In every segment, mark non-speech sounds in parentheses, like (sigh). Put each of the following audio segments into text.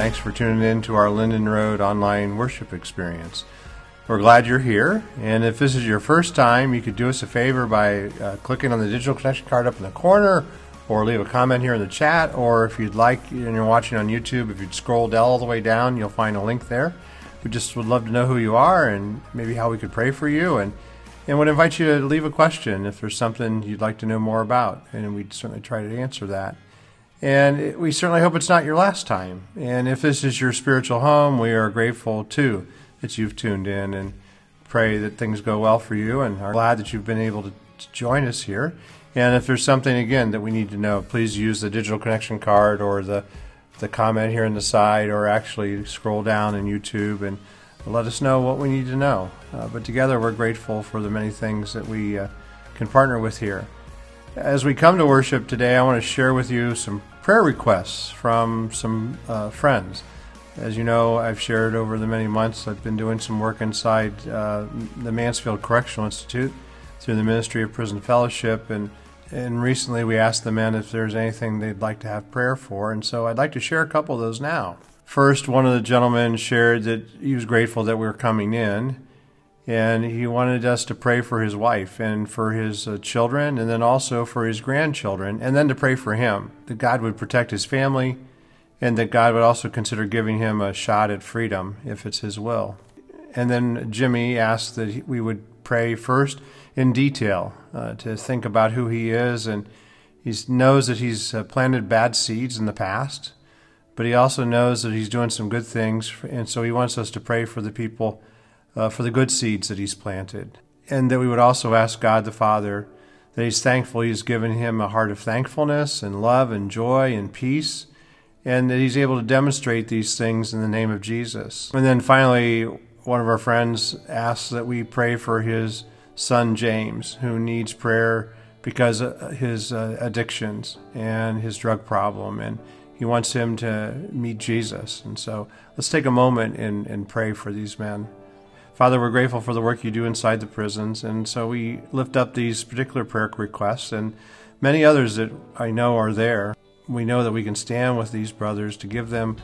Thanks for tuning in to our Linden Road online worship experience. We're glad you're here, and if this is your first time, you could do us a favor by uh, clicking on the digital connection card up in the corner, or leave a comment here in the chat, or if you'd like, and you're watching on YouTube, if you'd scroll down all the way down, you'll find a link there. We just would love to know who you are and maybe how we could pray for you, and and would invite you to leave a question if there's something you'd like to know more about, and we'd certainly try to answer that. And we certainly hope it's not your last time. And if this is your spiritual home, we are grateful too that you've tuned in and pray that things go well for you and are glad that you've been able to join us here. And if there's something again that we need to know, please use the digital connection card or the the comment here in the side, or actually scroll down in YouTube and let us know what we need to know. Uh, but together, we're grateful for the many things that we uh, can partner with here. As we come to worship today, I want to share with you some prayer requests from some uh, friends. As you know, I've shared over the many months, I've been doing some work inside uh, the Mansfield Correctional Institute through the Ministry of Prison Fellowship. And, and recently we asked the men if there's anything they'd like to have prayer for. And so I'd like to share a couple of those now. First, one of the gentlemen shared that he was grateful that we were coming in and he wanted us to pray for his wife and for his uh, children and then also for his grandchildren and then to pray for him that God would protect his family and that God would also consider giving him a shot at freedom if it's his will. And then Jimmy asked that we would pray first in detail uh, to think about who he is and he knows that he's uh, planted bad seeds in the past but he also knows that he's doing some good things and so he wants us to pray for the people uh, for the good seeds that he's planted. And that we would also ask God the Father that he's thankful he's given him a heart of thankfulness and love and joy and peace, and that he's able to demonstrate these things in the name of Jesus. And then finally, one of our friends asks that we pray for his son James, who needs prayer because of his uh, addictions and his drug problem. And he wants him to meet Jesus. And so let's take a moment and, and pray for these men. Father, we're grateful for the work you do inside the prisons, and so we lift up these particular prayer requests and many others that I know are there. We know that we can stand with these brothers to give them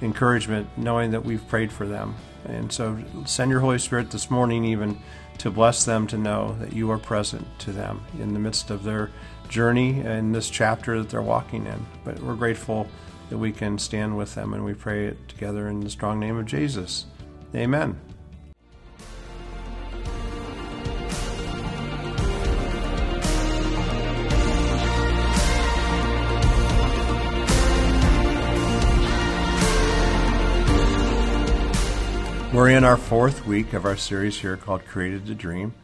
encouragement, knowing that we've prayed for them. And so send your Holy Spirit this morning, even to bless them to know that you are present to them in the midst of their journey in this chapter that they're walking in. But we're grateful that we can stand with them, and we pray it together in the strong name of Jesus. Amen. We're in our fourth week of our series here called Created to Dream.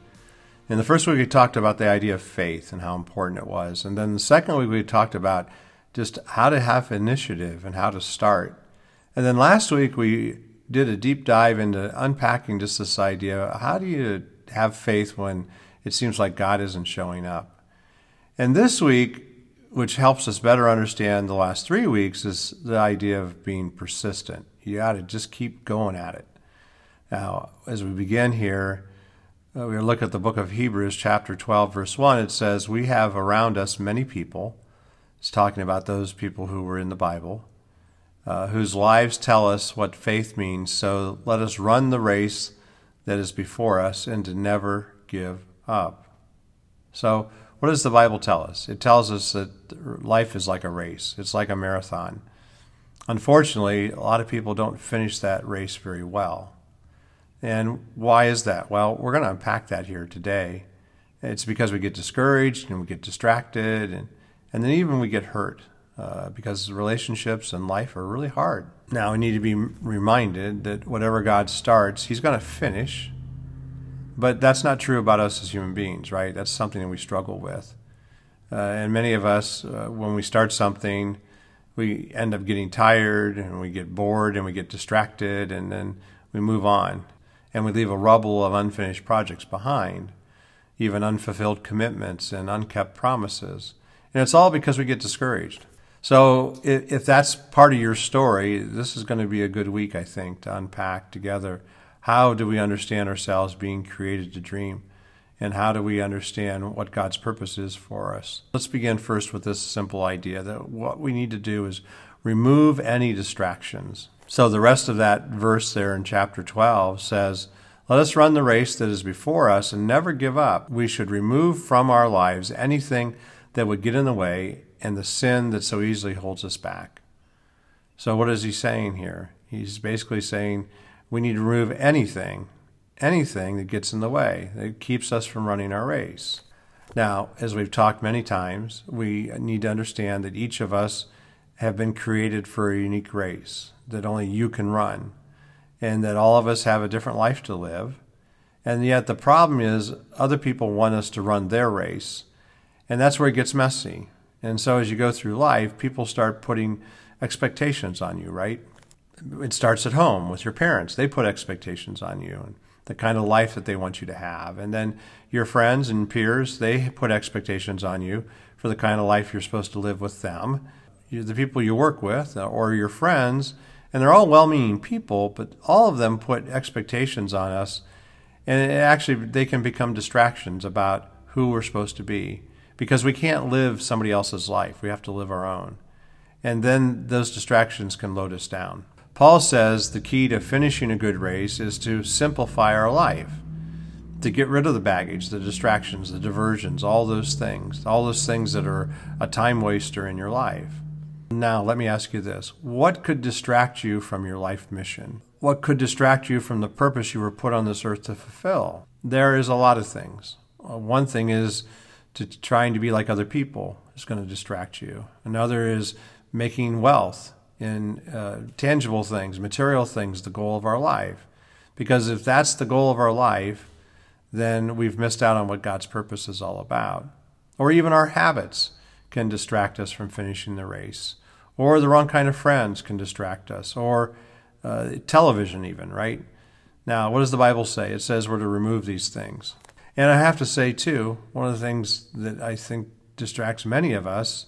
In the first week, we talked about the idea of faith and how important it was. And then the second week, we talked about just how to have initiative and how to start. And then last week, we did a deep dive into unpacking just this idea how do you have faith when it seems like God isn't showing up? And this week, which helps us better understand the last three weeks, is the idea of being persistent. You got to just keep going at it. Now, as we begin here, uh, we look at the book of Hebrews, chapter 12, verse 1. It says, We have around us many people. It's talking about those people who were in the Bible, uh, whose lives tell us what faith means. So let us run the race that is before us and to never give up. So, what does the Bible tell us? It tells us that life is like a race, it's like a marathon. Unfortunately, a lot of people don't finish that race very well. And why is that? Well, we're going to unpack that here today. It's because we get discouraged and we get distracted, and, and then even we get hurt uh, because relationships and life are really hard. Now, we need to be reminded that whatever God starts, He's going to finish. But that's not true about us as human beings, right? That's something that we struggle with. Uh, and many of us, uh, when we start something, we end up getting tired and we get bored and we get distracted and then we move on and we leave a rubble of unfinished projects behind, even unfulfilled commitments and unkept promises. And it's all because we get discouraged. So if, if that's part of your story, this is going to be a good week, I think, to unpack together. How do we understand ourselves being created to dream? And how do we understand what God's purpose is for us? Let's begin first with this simple idea that what we need to do is remove any distractions. So the rest of that verse there in chapter 12 says, Let us run the race that is before us and never give up. We should remove from our lives anything that would get in the way and the sin that so easily holds us back. So, what is he saying here? He's basically saying we need to remove anything, anything that gets in the way, that keeps us from running our race. Now, as we've talked many times, we need to understand that each of us have been created for a unique race that only you can run, and that all of us have a different life to live. And yet, the problem is, other people want us to run their race, and that's where it gets messy. And so, as you go through life, people start putting expectations on you, right? It starts at home with your parents. They put expectations on you and the kind of life that they want you to have. And then your friends and peers, they put expectations on you for the kind of life you're supposed to live with them. The people you work with uh, or your friends, and they're all well meaning people, but all of them put expectations on us. And actually, they can become distractions about who we're supposed to be because we can't live somebody else's life. We have to live our own and then those distractions can load us down. Paul says the key to finishing a good race is to simplify our life, to get rid of the baggage, the distractions, the diversions, all those things, all those things that are a time waster in your life. Now, let me ask you this what could distract you from your life mission? What could distract you from the purpose you were put on this earth to fulfill? There is a lot of things. Uh, one thing is to trying to be like other people is going to distract you. Another is making wealth in uh, tangible things, material things, the goal of our life. Because if that's the goal of our life, then we've missed out on what God's purpose is all about. Or even our habits can distract us from finishing the race. Or the wrong kind of friends can distract us. Or uh, television, even, right? Now, what does the Bible say? It says we're to remove these things. And I have to say, too, one of the things that I think distracts many of us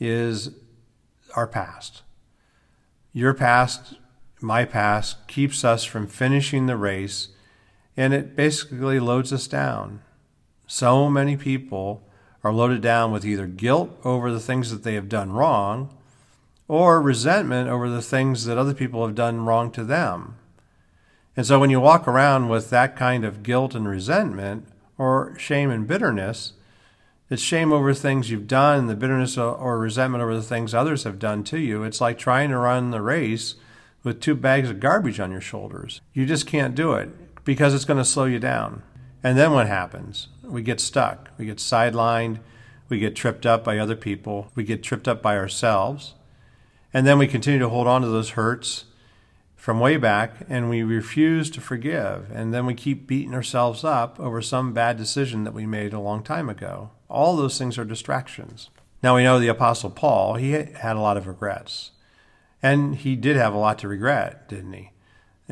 is our past. Your past, my past, keeps us from finishing the race, and it basically loads us down. So many people are loaded down with either guilt over the things that they have done wrong or resentment over the things that other people have done wrong to them. And so when you walk around with that kind of guilt and resentment or shame and bitterness, it's shame over things you've done, the bitterness or resentment over the things others have done to you. It's like trying to run the race with two bags of garbage on your shoulders. You just can't do it because it's going to slow you down. And then what happens? We get stuck. We get sidelined. We get tripped up by other people. We get tripped up by ourselves. And then we continue to hold on to those hurts from way back and we refuse to forgive. And then we keep beating ourselves up over some bad decision that we made a long time ago. All those things are distractions. Now we know the Apostle Paul, he had a lot of regrets. And he did have a lot to regret, didn't he?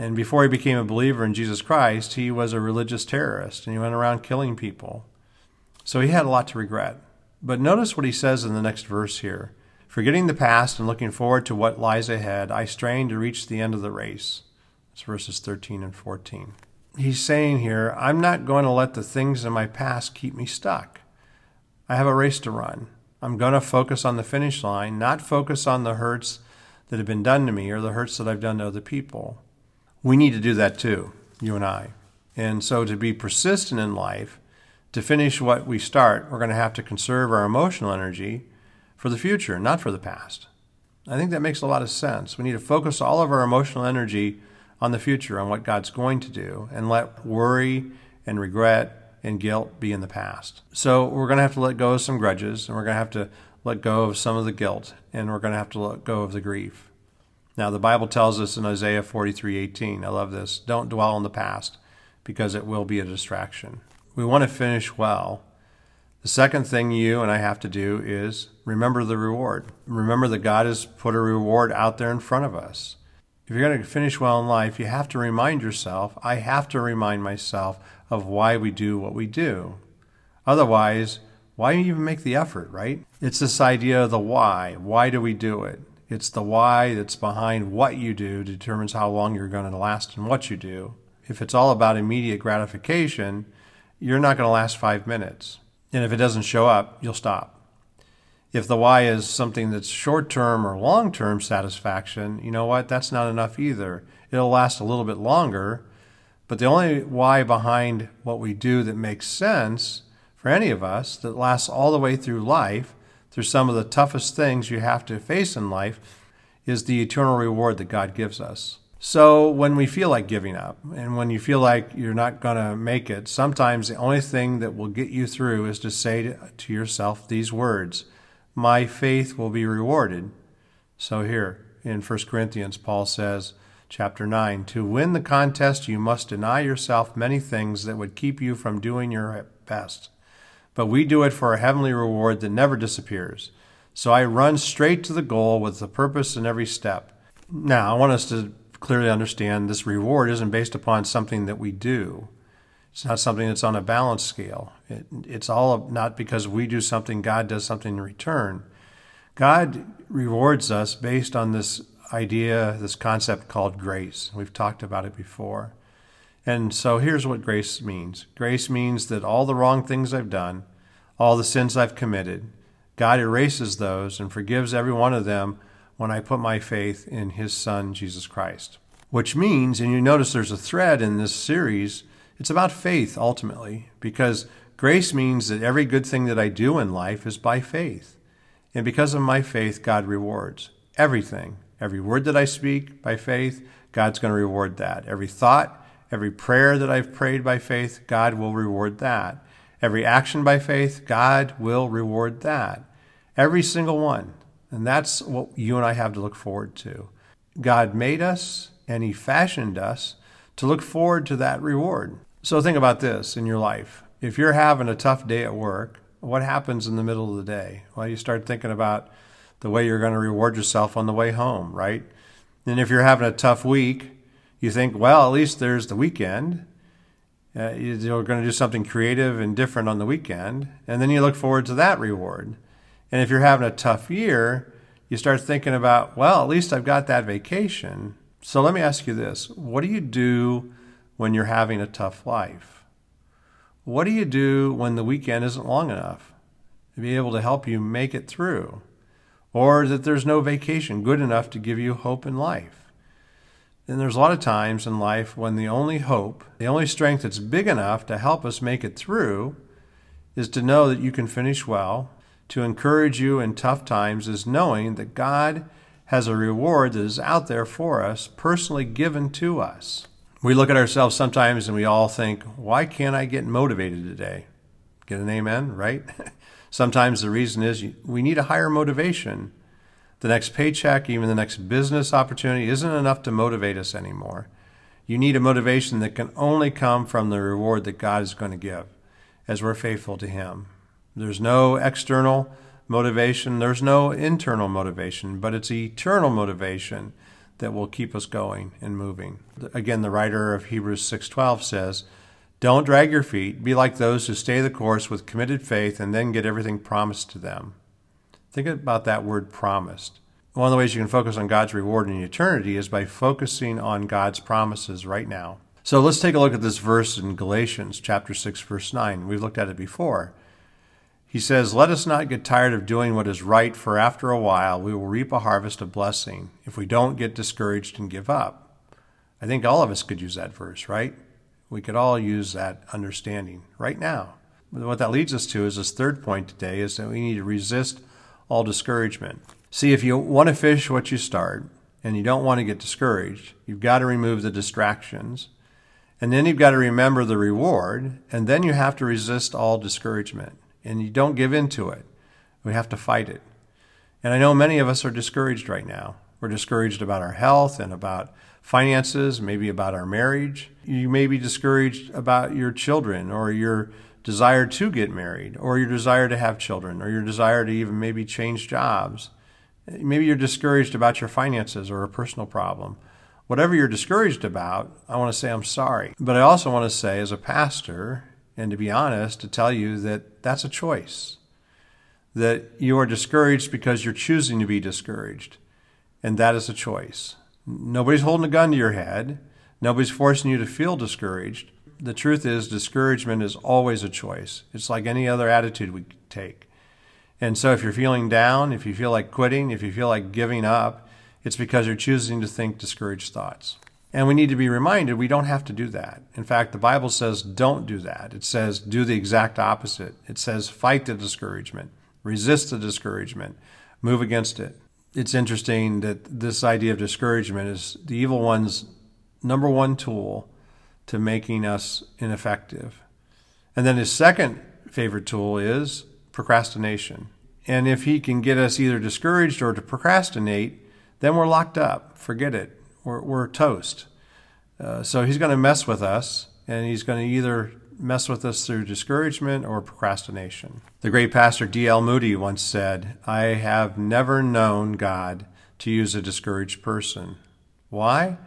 And before he became a believer in Jesus Christ, he was a religious terrorist and he went around killing people. So he had a lot to regret. But notice what he says in the next verse here. Forgetting the past and looking forward to what lies ahead, I strain to reach the end of the race. That's verses 13 and 14. He's saying here, I'm not going to let the things in my past keep me stuck. I have a race to run. I'm going to focus on the finish line, not focus on the hurts that have been done to me or the hurts that I've done to other people. We need to do that too, you and I. And so to be persistent in life, to finish what we start, we're going to have to conserve our emotional energy for the future, not for the past. I think that makes a lot of sense. We need to focus all of our emotional energy on the future, on what God's going to do, and let worry and regret and guilt be in the past. So we're going to have to let go of some grudges, and we're going to have to let go of some of the guilt, and we're going to have to let go of the grief. Now, the Bible tells us in Isaiah 43:18, I love this, don't dwell on the past because it will be a distraction. We want to finish well, the second thing you and I have to do is remember the reward. Remember that God has put a reward out there in front of us. If you're going to finish well in life, you have to remind yourself, I have to remind myself of why we do what we do. Otherwise, why even make the effort, right? It's this idea of the why. Why do we do it? It's the why that's behind what you do determines how long you're going to last in what you do. If it's all about immediate gratification, you're not going to last five minutes. And if it doesn't show up, you'll stop. If the why is something that's short term or long term satisfaction, you know what? That's not enough either. It'll last a little bit longer, but the only why behind what we do that makes sense for any of us, that lasts all the way through life, through some of the toughest things you have to face in life, is the eternal reward that God gives us. So when we feel like giving up and when you feel like you're not going to make it, sometimes the only thing that will get you through is to say to yourself these words My faith will be rewarded. So here in 1 Corinthians, Paul says, chapter 9, To win the contest, you must deny yourself many things that would keep you from doing your best. But we do it for a heavenly reward that never disappears. So I run straight to the goal with the purpose in every step. Now, I want us to clearly understand this reward isn't based upon something that we do. It's not something that's on a balance scale. It, it's all not because we do something, God does something in return. God rewards us based on this idea, this concept called grace. We've talked about it before. And so here's what grace means grace means that all the wrong things I've done, all the sins I've committed, God erases those and forgives every one of them when I put my faith in his son, Jesus Christ. Which means, and you notice there's a thread in this series, it's about faith ultimately, because grace means that every good thing that I do in life is by faith. And because of my faith, God rewards everything. Every word that I speak by faith, God's going to reward that. Every thought, every prayer that I've prayed by faith, God will reward that. Every action by faith, God will reward that. Every single one. And that's what you and I have to look forward to. God made us and He fashioned us to look forward to that reward. So think about this in your life. If you're having a tough day at work, what happens in the middle of the day? Well, you start thinking about the way you're going to reward yourself on the way home, right? And if you're having a tough week, you think, well, at least there's the weekend. Uh, you're going to do something creative and different on the weekend. And then you look forward to that reward. And if you're having a tough year, you start thinking about, well, at least I've got that vacation. So let me ask you this what do you do when you're having a tough life? What do you do when the weekend isn't long enough to be able to help you make it through? Or that there's no vacation good enough to give you hope in life? And there's a lot of times in life when the only hope, the only strength that's big enough to help us make it through is to know that you can finish well to encourage you in tough times is knowing that God has a reward that is out there for us, personally given to us. We look at ourselves sometimes and we all think, why can't I get motivated today? Get an amen, right? (laughs) sometimes the reason is we need a higher motivation. The next paycheck, even the next business opportunity, isn't enough to motivate us anymore. You need a motivation that can only come from the reward that God is going to give as we're faithful to Him. There's no external motivation, there's no internal motivation, but it's eternal motivation that will keep us going and moving. Again, the writer of Hebrews 6:12 says, "Don't drag your feet, be like those who stay the course with committed faith and then get everything promised to them." Think about that word promised. One of the ways you can focus on God's reward in eternity is by focusing on God's promises right now. So let's take a look at this verse in Galatians chapter 6 verse 9. We've looked at it before. He says, Let us not get tired of doing what is right, for after a while we will reap a harvest of blessing if we don't get discouraged and give up. I think all of us could use that verse, right? We could all use that understanding right now. What that leads us to is this third point today is that we need to resist all discouragement. See, if you want to fish what you start and you don't want to get discouraged, you've got to remove the distractions. And then you've got to remember the reward, and then you have to resist all discouragement and you don't give in to it. We have to fight it. And I know many of us are discouraged right now. We're discouraged about our health and about finances, maybe about our marriage. You may be discouraged about your children or your desire to get married or your desire to have children or your desire to even maybe change jobs. Maybe you're discouraged about your finances or a personal problem. Whatever you're discouraged about, I want to say I'm sorry. But I also want to say, as a pastor, and to be honest, to tell you that that's a choice. That you are discouraged because you're choosing to be discouraged. And that is a choice. Nobody's holding a gun to your head. Nobody's forcing you to feel discouraged. The truth is, discouragement is always a choice. It's like any other attitude we take. And so if you're feeling down, if you feel like quitting, if you feel like giving up, it's because you're choosing to think discouraged thoughts. And we need to be reminded we don't have to do that. In fact, the Bible says don't do that. It says do the exact opposite. It says fight the discouragement, resist the discouragement, move against it. It's interesting that this idea of discouragement is the evil one's number one tool to making us ineffective. And then his second favorite tool is procrastination. And if he can get us either discouraged or to procrastinate, then we're locked up. Forget it. We're, we're toast. Uh, so he's going to mess with us, and he's going to either mess with us through discouragement or procrastination. The great pastor D.L. Moody once said, I have never known God to use a discouraged person. Why?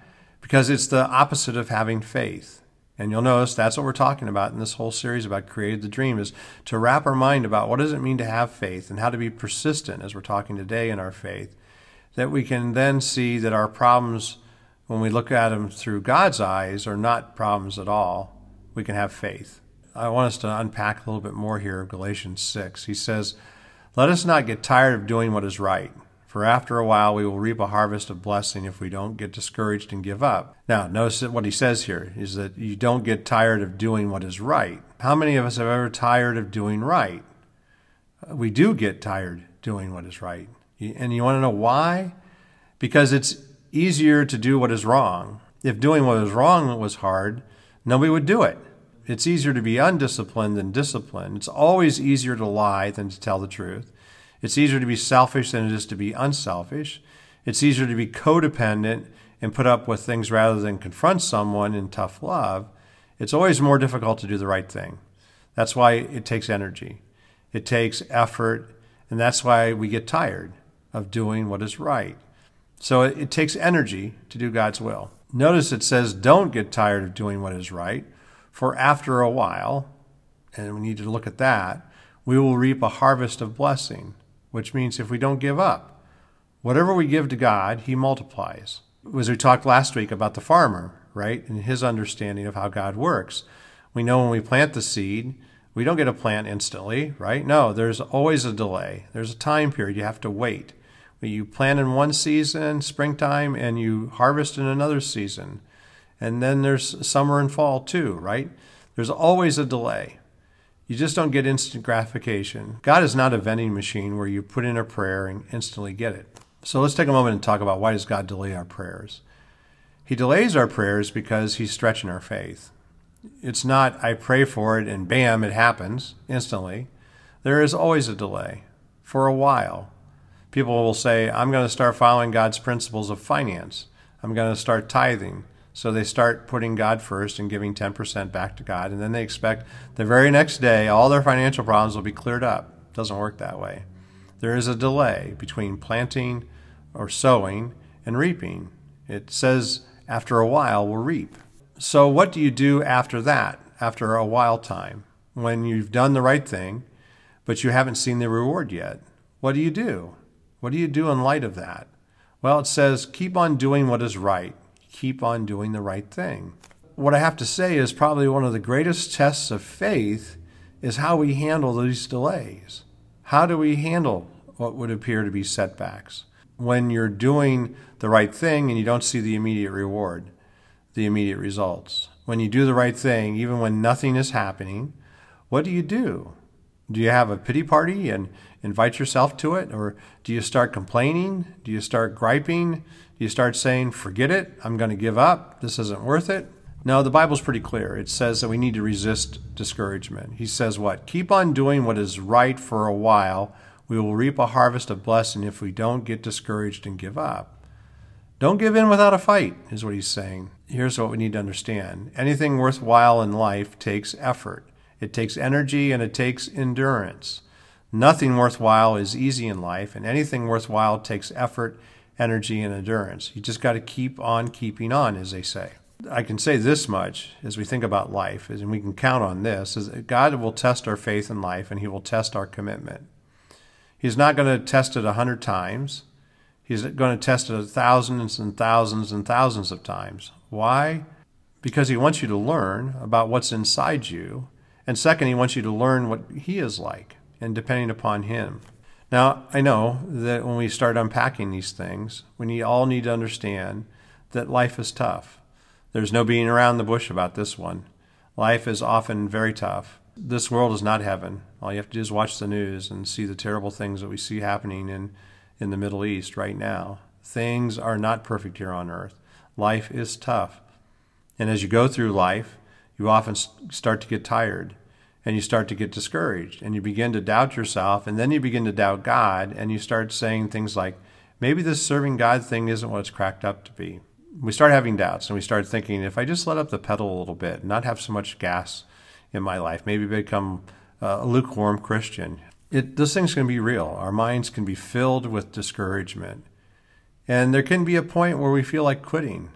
Because it's the opposite of having faith. And you'll notice that's what we're talking about in this whole series about created the dream is to wrap our mind about what does it mean to have faith and how to be persistent as we're talking today in our faith that we can then see that our problems, when we look at them through God's eyes, are not problems at all. We can have faith. I want us to unpack a little bit more here of Galatians 6. He says, Let us not get tired of doing what is right, for after a while we will reap a harvest of blessing if we don't get discouraged and give up. Now, notice what he says here is that you don't get tired of doing what is right. How many of us have ever tired of doing right? Uh, we do get tired doing what is right. And you want to know why? Because it's easier to do what is wrong. If doing what is wrong was hard, nobody would do it. It's easier to be undisciplined than disciplined. It's always easier to lie than to tell the truth. It's easier to be selfish than it is to be unselfish. It's easier to be codependent and put up with things rather than confront someone in tough love. It's always more difficult to do the right thing. That's why it takes energy. It takes effort, and that's why we get tired of doing what is right. So it, it takes energy to do God's will. Notice it says, don't get tired of doing what is right, for after a while, and we need to look at that, we will reap a harvest of blessing, which means if we don't give up, whatever we give to God, He multiplies. As we talked last week about the farmer, right, and his understanding of how God works. We know when we plant the seed, we don't get a plant instantly, right? No, there's always a delay. There's a time period. You have to wait. You plant in one season, springtime, and you harvest in another season. And then there's summer and fall too, right? There's always a delay. You just don't get instant gratification. God is not a vending machine where you put in a prayer and instantly get it. So let's take a moment and talk about why does God delay our prayers? He delays our prayers because he's stretching our faith. It's not I pray for it and bam, it happens instantly. There is always a delay for a while people will say, I'm going to start following God's principles of finance. I'm going to start tithing. So they start putting God first and giving 10% back to God. And then they expect the very next day all their financial problems will be cleared up. It doesn't work that way. There is a delay between planting or sowing and reaping. It says after a while we'll reap. So what do you do after that, after a while time, when you've done the right thing, but you haven't seen the reward yet? What do you do? What do you do in light of that? Well, it says, keep on doing what is right. Keep on doing the right thing. What I have to say is probably one of the greatest tests of faith is how we handle these delays. How do we handle what would appear to be setbacks? When you're doing the right thing and you don't see the immediate reward, the immediate results. When you do the right thing, even when nothing is happening, what do you do? Do you have a pity party and invite yourself to it? Or do you start complaining? Do you start griping? You start saying, forget it, I'm going to give up, this isn't worth it? No, the Bible's pretty clear. It says that we need to resist discouragement. He says what? Keep on doing what is right for a while. We will reap a harvest of blessing if we don't get discouraged and give up. Don't give in without a fight, is what he's saying. Here's what we need to understand anything worthwhile in life takes effort. It takes energy and it takes endurance. Nothing worthwhile is easy in life, and anything worthwhile takes effort, energy, and endurance. You just got to keep on keeping on, as they say. I can say this much as we think about life, and we can count on this, is that God will test our faith in life and He will test our commitment. He's not going to test it a hundred times. He's going to test it thousands and thousands and thousands of times. Why? Because He wants you to learn about what's inside you and second, he wants you to learn what he is like and depending upon him. Now, I know that when we start unpacking these things, we need, all need to understand that life is tough. There's no being around the bush about this one. Life is often very tough. This world is not heaven. All you have to do is watch the news and see the terrible things that we see happening in, in the Middle East right now. Things are not perfect here on earth. Life is tough. And as you go through life, you often start to get tired and you start to get discouraged and you begin to doubt yourself and then you begin to doubt God and you start saying things like, maybe this serving God thing isn't what it's cracked up to be. We start having doubts and we start thinking, if I just let up the pedal a little bit, not have so much gas in my life, maybe become a lukewarm Christian. It, those things can be real. Our minds can be filled with discouragement. And there can be a point where we feel like quitting.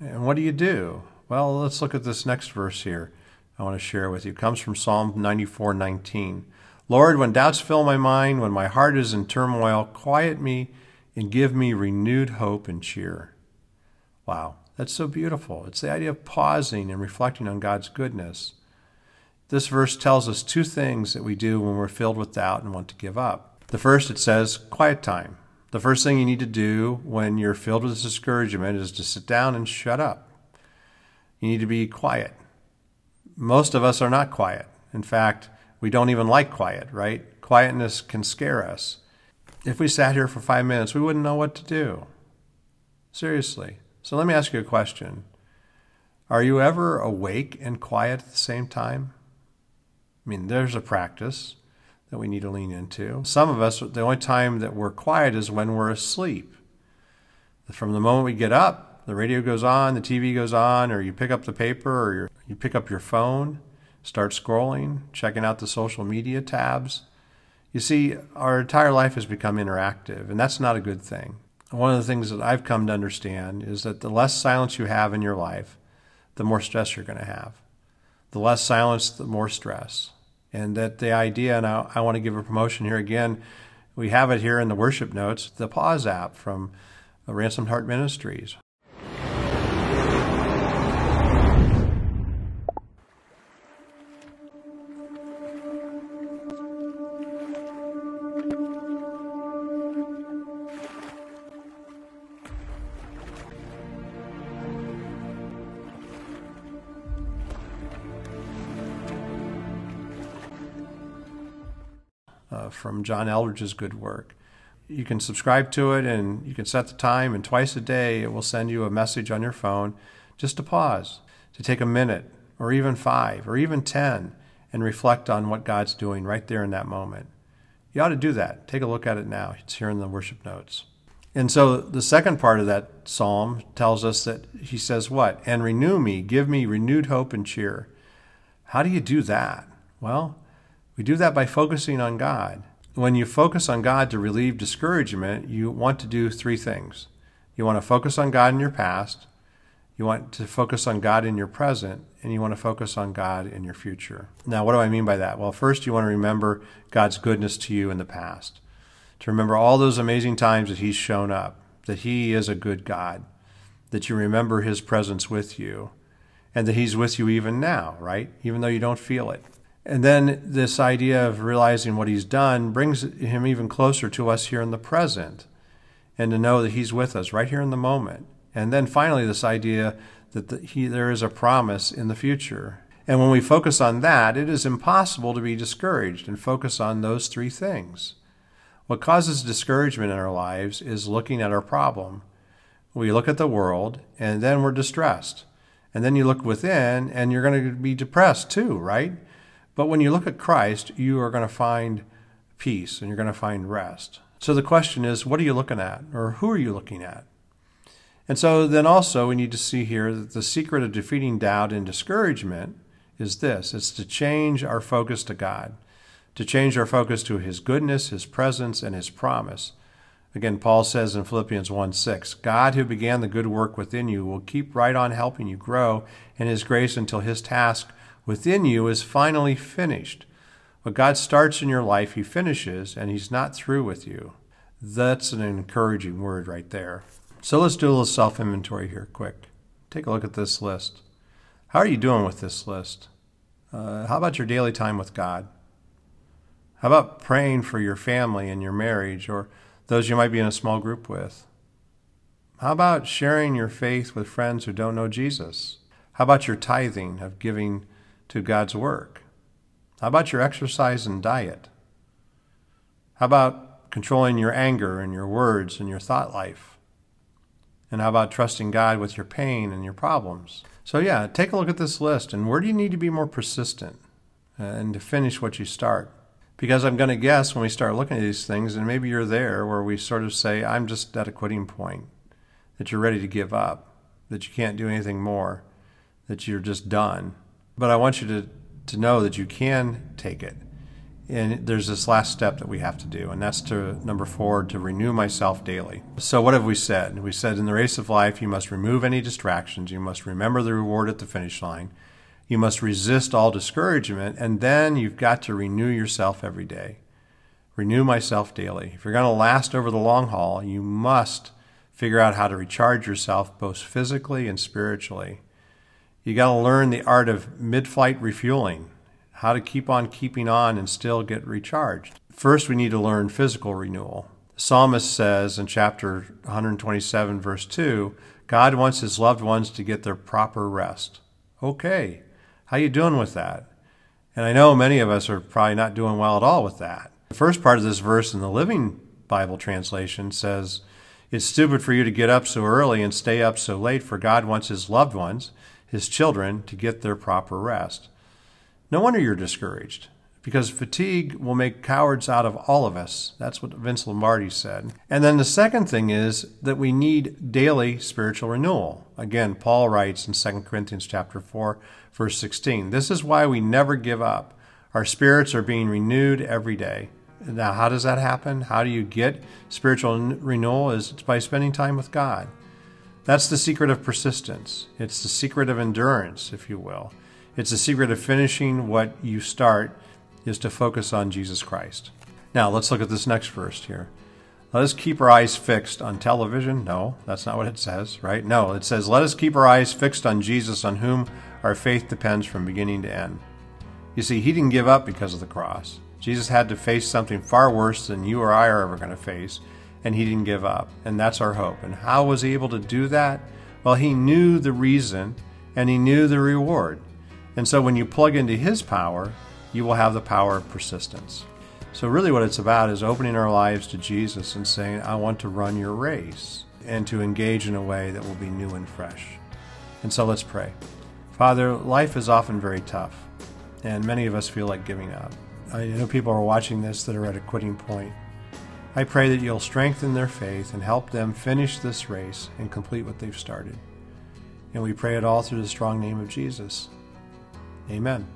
And what do you do? Well, let's look at this next verse here. I want to share with you. It comes from Psalm 94:19. Lord, when doubts fill my mind, when my heart is in turmoil, quiet me and give me renewed hope and cheer. Wow, that's so beautiful. It's the idea of pausing and reflecting on God's goodness. This verse tells us two things that we do when we're filled with doubt and want to give up. The first, it says, quiet time. The first thing you need to do when you're filled with discouragement is to sit down and shut up. You need to be quiet most of us are not quiet. In fact, we don't even like quiet, right? Quietness can scare us. If we sat here for five minutes, we wouldn't know what to do. Seriously. So let me ask you a question Are you ever awake and quiet at the same time? I mean, there's a practice that we need to lean into. Some of us, the only time that we're quiet is when we're asleep. From the moment we get up, the radio goes on, the TV goes on, or you pick up the paper, or you pick up your phone, start scrolling, checking out the social media tabs. You see, our entire life has become interactive, and that's not a good thing. One of the things that I've come to understand is that the less silence you have in your life, the more stress you're going to have. The less silence, the more stress. And that the idea, and I, I want to give a promotion here again, we have it here in the worship notes, the Pause app from Ransomed Heart Ministries. From John Eldredge's good work. You can subscribe to it and you can set the time, and twice a day it will send you a message on your phone just to pause, to take a minute, or even five, or even 10, and reflect on what God's doing right there in that moment. You ought to do that. Take a look at it now. It's here in the worship notes. And so the second part of that psalm tells us that he says, What? And renew me, give me renewed hope and cheer. How do you do that? Well, we do that by focusing on God. When you focus on God to relieve discouragement, you want to do three things. You want to focus on God in your past, you want to focus on God in your present, and you want to focus on God in your future. Now, what do I mean by that? Well, first, you want to remember God's goodness to you in the past, to remember all those amazing times that He's shown up, that He is a good God, that you remember His presence with you, and that He's with you even now, right? Even though you don't feel it. And then this idea of realizing what he's done brings him even closer to us here in the present and to know that he's with us right here in the moment. And then finally, this idea that the, he, there is a promise in the future. And when we focus on that, it is impossible to be discouraged and focus on those three things. What causes discouragement in our lives is looking at our problem. We look at the world and then we're distressed. And then you look within and you're going to be depressed too, right? But when you look at Christ, you are going to find peace and you're going to find rest. So the question is, what are you looking at? Or who are you looking at? And so then also we need to see here that the secret of defeating doubt and discouragement is this it's to change our focus to God, to change our focus to His goodness, His presence, and His promise. Again, Paul says in Philippians 1 6, God who began the good work within you will keep right on helping you grow in His grace until His task within you is finally finished. What God starts in your life, He finishes, and He's not through with you. That's an encouraging word right there. So let's do a little self inventory here, quick. Take a look at this list. How are you doing with this list? Uh, how about your daily time with God? How about praying for your family and your marriage or those you might be in a small group with? How about sharing your faith with friends who don't know Jesus? How about your tithing of giving to God's work? How about your exercise and diet? How about controlling your anger and your words and your thought life? And how about trusting God with your pain and your problems? So, yeah, take a look at this list and where do you need to be more persistent uh, and to finish what you start? Because I'm going to guess when we start looking at these things, and maybe you're there where we sort of say, I'm just at a quitting point, that you're ready to give up, that you can't do anything more, that you're just done. But I want you to, to know that you can take it and there's this last step that we have to do, and that's to number four, to renew myself daily. So, what have we said? We said in the race of life, you must remove any distractions, you must remember the reward at the finish line, you must resist all discouragement, and then you've got to renew yourself every day. Renew myself daily. If you're going to last over the long haul, you must figure out how to recharge yourself both physically and spiritually. You got to learn the art of mid flight refueling how to keep on keeping on and still get recharged. First, we need to learn physical renewal. The psalmist says in chapter 127, verse 2, God wants his loved ones to get their proper rest. Okay, how you doing with that? And I know many of us are probably not doing well at all with that. The first part of this verse in the Living Bible translation says, It's stupid for you to get up so early and stay up so late, for God wants his loved ones, his children, to get their proper rest. No wonder you're discouraged, because fatigue will make cowards out of all of us. That's what Vince Lombardi said. And then the second thing is that we need daily spiritual renewal. Again, Paul writes in 2 Corinthians chapter 4, verse 16. This is why we never give up. Our spirits are being renewed every day. Now, how does that happen? How do you get spiritual renewal? Is by spending time with God. That's the secret of persistence. It's the secret of endurance, if you will. It's the secret of finishing what you start is to focus on Jesus Christ. Now, let's look at this next verse here. Let us keep our eyes fixed on television. No, that's not what it says, right? No, it says, let us keep our eyes fixed on Jesus, on whom our faith depends from beginning to end. You see, he didn't give up because of the cross. Jesus had to face something far worse than you or I are ever going to face, and he didn't give up. And that's our hope. And how was he able to do that? Well, he knew the reason and he knew the reward. And so when you plug into His power, you will have the power of persistence. So, really, what it's about is opening our lives to Jesus and saying, I want to run your race and to engage in a way that will be new and fresh. And so, let's pray. Father, life is often very tough, and many of us feel like giving up. I know people are watching this that are at a quitting point. I pray that you'll strengthen their faith and help them finish this race and complete what they've started. And we pray it all through the strong name of Jesus. Amen.